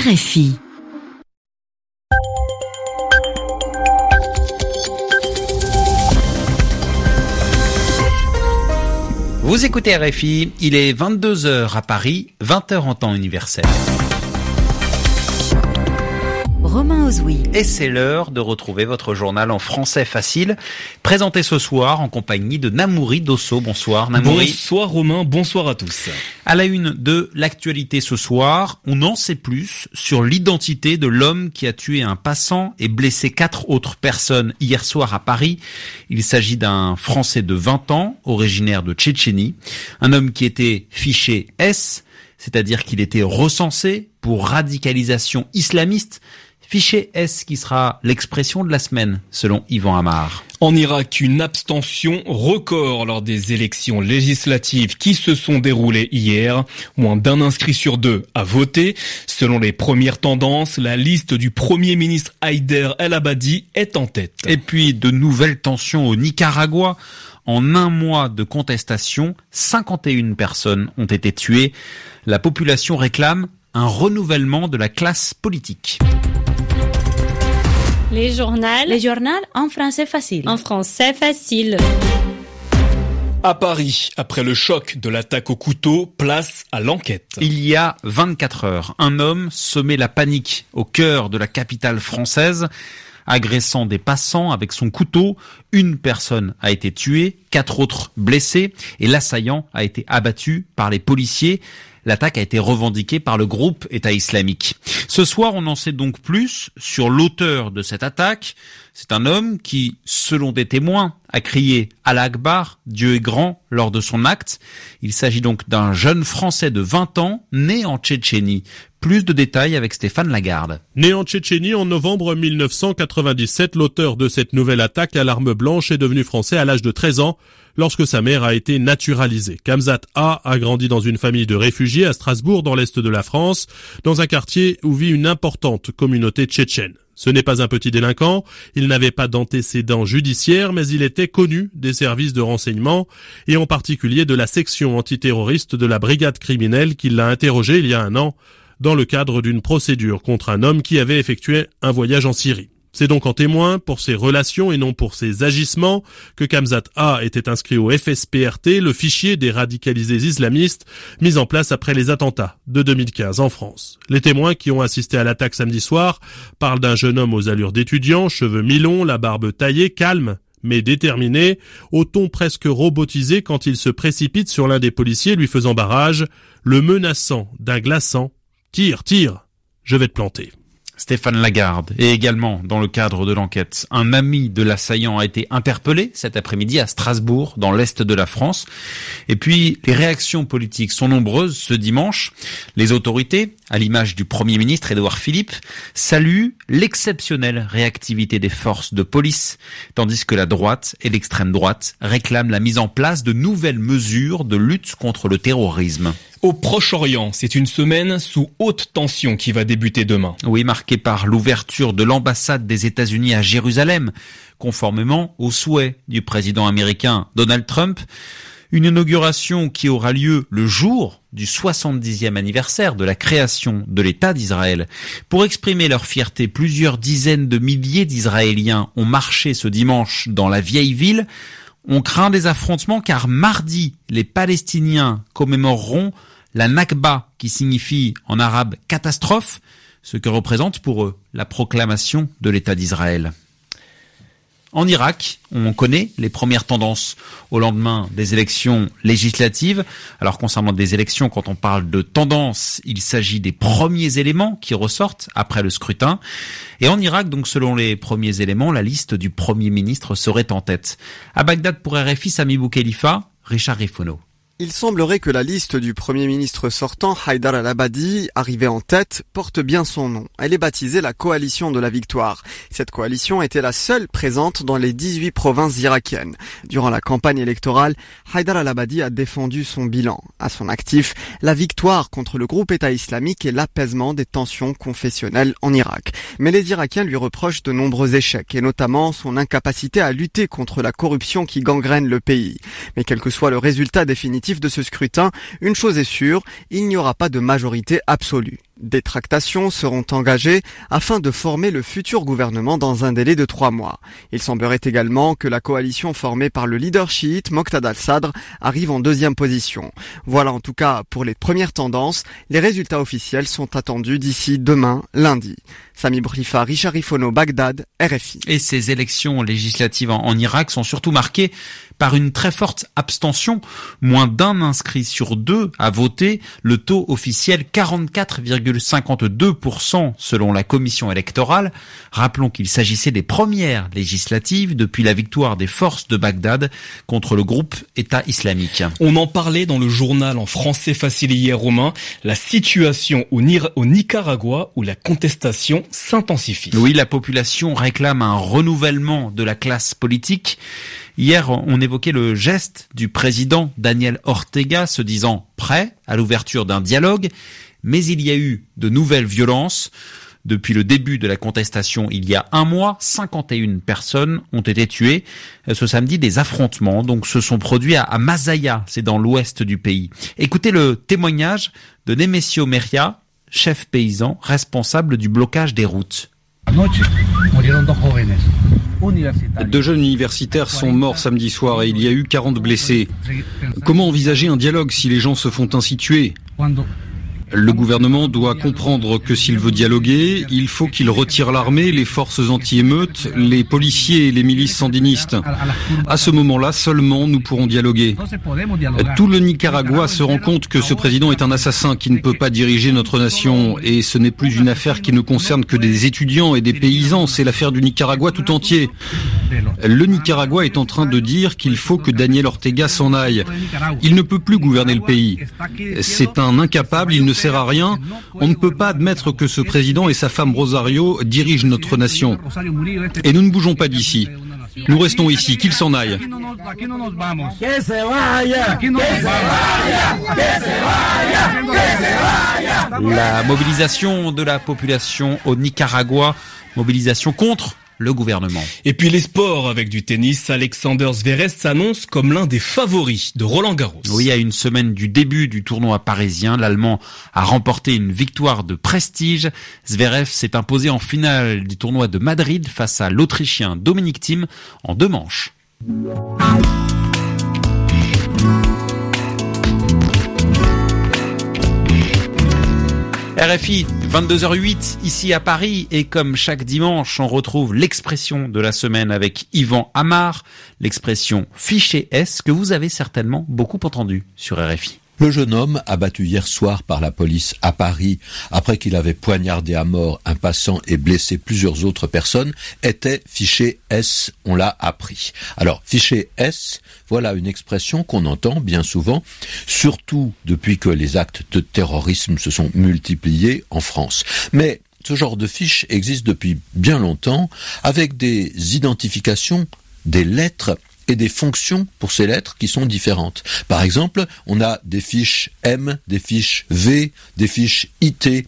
RFI. Vous écoutez RFI, il est 22h à Paris, 20h en temps universel. Romain Ozoui. Et c'est l'heure de retrouver votre journal en français facile, présenté ce soir en compagnie de Namouri Dosso. Bonsoir Namouri. Bonsoir Romain, bonsoir à tous. À la une de l'actualité ce soir, on en sait plus sur l'identité de l'homme qui a tué un passant et blessé quatre autres personnes hier soir à Paris. Il s'agit d'un Français de 20 ans, originaire de Tchétchénie, un homme qui était fiché S, c'est-à-dire qu'il était recensé pour radicalisation islamiste Fiché S qui sera l'expression de la semaine, selon Yvan Amar. En Irak, une abstention record lors des élections législatives qui se sont déroulées hier. Moins d'un inscrit sur deux a voté. Selon les premières tendances, la liste du Premier ministre Haider El-Abadi est en tête. Et puis, de nouvelles tensions au Nicaragua. En un mois de contestation, 51 personnes ont été tuées. La population réclame un renouvellement de la classe politique. Les journaux. Les journaux en français facile. En français facile. À Paris, après le choc de l'attaque au couteau, place à l'enquête. Il y a 24 heures, un homme semait la panique au cœur de la capitale française, agressant des passants avec son couteau. Une personne a été tuée, quatre autres blessées, et l'assaillant a été abattu par les policiers. L'attaque a été revendiquée par le groupe État islamique. Ce soir, on en sait donc plus sur l'auteur de cette attaque. C'est un homme qui, selon des témoins, a crié Allah Akbar, Dieu est grand, lors de son acte. Il s'agit donc d'un jeune Français de 20 ans, né en Tchétchénie. Plus de détails avec Stéphane Lagarde. Né en Tchétchénie en novembre 1997, l'auteur de cette nouvelle attaque à l'arme blanche est devenu français à l'âge de 13 ans lorsque sa mère a été naturalisée. Kamzat A a grandi dans une famille de réfugiés à Strasbourg dans l'est de la France, dans un quartier où vit une importante communauté tchétchène. Ce n'est pas un petit délinquant, il n'avait pas d'antécédents judiciaires, mais il était connu des services de renseignement, et en particulier de la section antiterroriste de la brigade criminelle qui l'a interrogé il y a un an, dans le cadre d'une procédure contre un homme qui avait effectué un voyage en Syrie. C'est donc en témoin pour ses relations et non pour ses agissements que Kamzat A était inscrit au FSPRT, le fichier des radicalisés islamistes mis en place après les attentats de 2015 en France. Les témoins qui ont assisté à l'attaque samedi soir parlent d'un jeune homme aux allures d'étudiant, cheveux mi-longs, la barbe taillée, calme mais déterminé, au ton presque robotisé quand il se précipite sur l'un des policiers lui faisant barrage, le menaçant d'un glaçant Tire, tire, je vais te planter. Stéphane Lagarde. Et également, dans le cadre de l'enquête, un ami de l'assaillant a été interpellé cet après-midi à Strasbourg, dans l'est de la France. Et puis, les réactions politiques sont nombreuses ce dimanche. Les autorités, à l'image du Premier ministre Édouard Philippe, saluent l'exceptionnelle réactivité des forces de police, tandis que la droite et l'extrême droite réclament la mise en place de nouvelles mesures de lutte contre le terrorisme. Au Proche-Orient, c'est une semaine sous haute tension qui va débuter demain. Oui, marquée par l'ouverture de l'ambassade des États-Unis à Jérusalem, conformément aux souhaits du président américain Donald Trump. Une inauguration qui aura lieu le jour du 70e anniversaire de la création de l'État d'Israël. Pour exprimer leur fierté, plusieurs dizaines de milliers d'Israéliens ont marché ce dimanche dans la vieille ville. On craint des affrontements car mardi, les Palestiniens commémoreront la Nakba, qui signifie en arabe catastrophe, ce que représente pour eux la proclamation de l'État d'Israël. En Irak, on connaît les premières tendances au lendemain des élections législatives. Alors concernant des élections, quand on parle de tendance, il s'agit des premiers éléments qui ressortent après le scrutin. Et en Irak, donc selon les premiers éléments, la liste du Premier ministre serait en tête. À Bagdad pour RFI, Sami Boukhelifa, Richard Rifono. Il semblerait que la liste du Premier ministre sortant, Haïdar al-Abadi, arrivé en tête, porte bien son nom. Elle est baptisée la Coalition de la Victoire. Cette coalition était la seule présente dans les 18 provinces irakiennes. Durant la campagne électorale, Haïdar al-Abadi a défendu son bilan. À son actif, la victoire contre le groupe État islamique et l'apaisement des tensions confessionnelles en Irak. Mais les Irakiens lui reprochent de nombreux échecs, et notamment son incapacité à lutter contre la corruption qui gangrène le pays. Mais quel que soit le résultat définitif de ce scrutin, une chose est sûre, il n'y aura pas de majorité absolue. Des tractations seront engagées afin de former le futur gouvernement dans un délai de trois mois. Il semblerait également que la coalition formée par le leader chiite Moqtada al-Sadr arrive en deuxième position. Voilà en tout cas pour les premières tendances. Les résultats officiels sont attendus d'ici demain, lundi. Sami Brifa, Richard Ifono, Bagdad, RFI. Et ces élections législatives en, Irak sont surtout marquées par une très forte abstention. Moins d'un inscrit sur deux a voté. Le taux officiel 44,52% selon la commission électorale. Rappelons qu'il s'agissait des premières législatives depuis la victoire des forces de Bagdad contre le groupe État islamique. On en parlait dans le journal en français facile hier romain. La situation au, au Nicaragua où la contestation s'intensifie. Oui, la population réclame un renouvellement de la classe politique. Hier, on évoquait le geste du président Daniel Ortega se disant prêt à l'ouverture d'un dialogue, mais il y a eu de nouvelles violences. Depuis le début de la contestation il y a un mois, 51 personnes ont été tuées. Ce samedi, des affrontements donc se sont produits à Masaya, c'est dans l'ouest du pays. Écoutez le témoignage de Nemesio Meria, chef paysan responsable du blocage des routes. Deux jeunes universitaires sont morts samedi soir et il y a eu 40 blessés. Comment envisager un dialogue si les gens se font ainsi tuer le gouvernement doit comprendre que s'il veut dialoguer, il faut qu'il retire l'armée, les forces anti-émeutes, les policiers et les milices sandinistes. À ce moment-là seulement, nous pourrons dialoguer. Tout le Nicaragua se rend compte que ce président est un assassin qui ne peut pas diriger notre nation et ce n'est plus une affaire qui ne concerne que des étudiants et des paysans, c'est l'affaire du Nicaragua tout entier. Le Nicaragua est en train de dire qu'il faut que Daniel Ortega s'en aille. Il ne peut plus gouverner le pays. C'est un incapable, il ne On ne peut pas admettre que ce président et sa femme Rosario dirigent notre nation. Et nous ne bougeons pas d'ici. Nous restons ici, qu'il s'en aille. La mobilisation de la population au Nicaragua, mobilisation contre le gouvernement. Et puis les sports avec du tennis, Alexander Zverev s'annonce comme l'un des favoris de Roland Garros. Oui, à une semaine du début du tournoi parisien, l'Allemand a remporté une victoire de prestige. Zverev s'est imposé en finale du tournoi de Madrid face à l'Autrichien Dominic Thiem en deux manches. RFI, 22h08 ici à Paris et comme chaque dimanche, on retrouve l'expression de la semaine avec Yvan Amar, l'expression fiché S que vous avez certainement beaucoup entendu sur RFI. Le jeune homme, abattu hier soir par la police à Paris, après qu'il avait poignardé à mort un passant et blessé plusieurs autres personnes, était fiché S, on l'a appris. Alors, fiché S, voilà une expression qu'on entend bien souvent, surtout depuis que les actes de terrorisme se sont multipliés en France. Mais ce genre de fiche existe depuis bien longtemps, avec des identifications des lettres et des fonctions pour ces lettres qui sont différentes. Par exemple, on a des fiches M, des fiches V, des fiches IT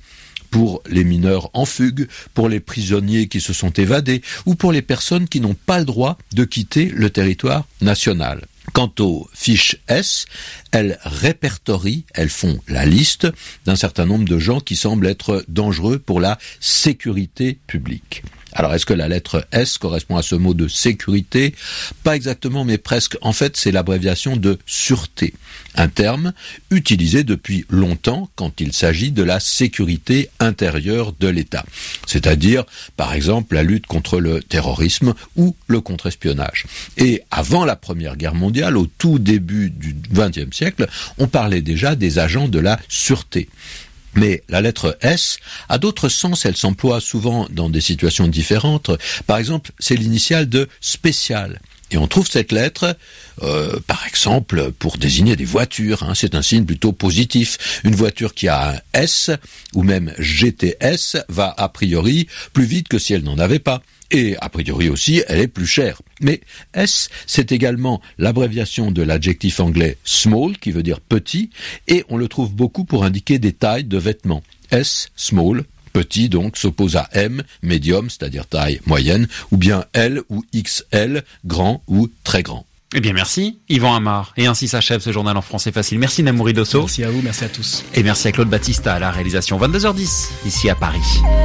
pour les mineurs en fugue, pour les prisonniers qui se sont évadés ou pour les personnes qui n'ont pas le droit de quitter le territoire national. Quant aux fiches S, elles répertorient, elles font la liste d'un certain nombre de gens qui semblent être dangereux pour la sécurité publique. Alors est-ce que la lettre S correspond à ce mot de sécurité? Pas exactement, mais presque. En fait, c'est l'abréviation de sûreté, un terme utilisé depuis longtemps quand il s'agit de la sécurité intérieure de l'État, c'est-à-dire par exemple la lutte contre le terrorisme ou le contre-espionnage. Et avant la Première Guerre mondiale, au tout début du XXe siècle, on parlait déjà des agents de la sûreté. Mais la lettre S a d'autres sens, elle s'emploie souvent dans des situations différentes. Par exemple, c'est l'initiale de spécial. Et on trouve cette lettre, euh, par exemple, pour désigner des voitures. Hein. c'est un signe plutôt positif. Une voiture qui a un S, ou même GTS, va a priori plus vite que si elle n'en avait pas et a priori aussi elle est plus chère. Mais S, c'est également l'abréviation de l'adjectif anglais small, qui veut dire petit, et on le trouve beaucoup pour indiquer des tailles de vêtements. S, small, petit donc, s'oppose à M, medium, c'est-à-dire taille moyenne, ou bien L ou XL, grand ou très grand. Eh bien merci, Yvan Amar. Et ainsi s'achève ce journal en français facile. Merci Namouri Dosso. Merci à vous, merci à tous. Et merci à Claude Battista à la réalisation 22h10, ici à Paris.